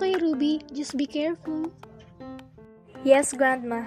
okay, Ruby. Just be careful. Yes, Grandma.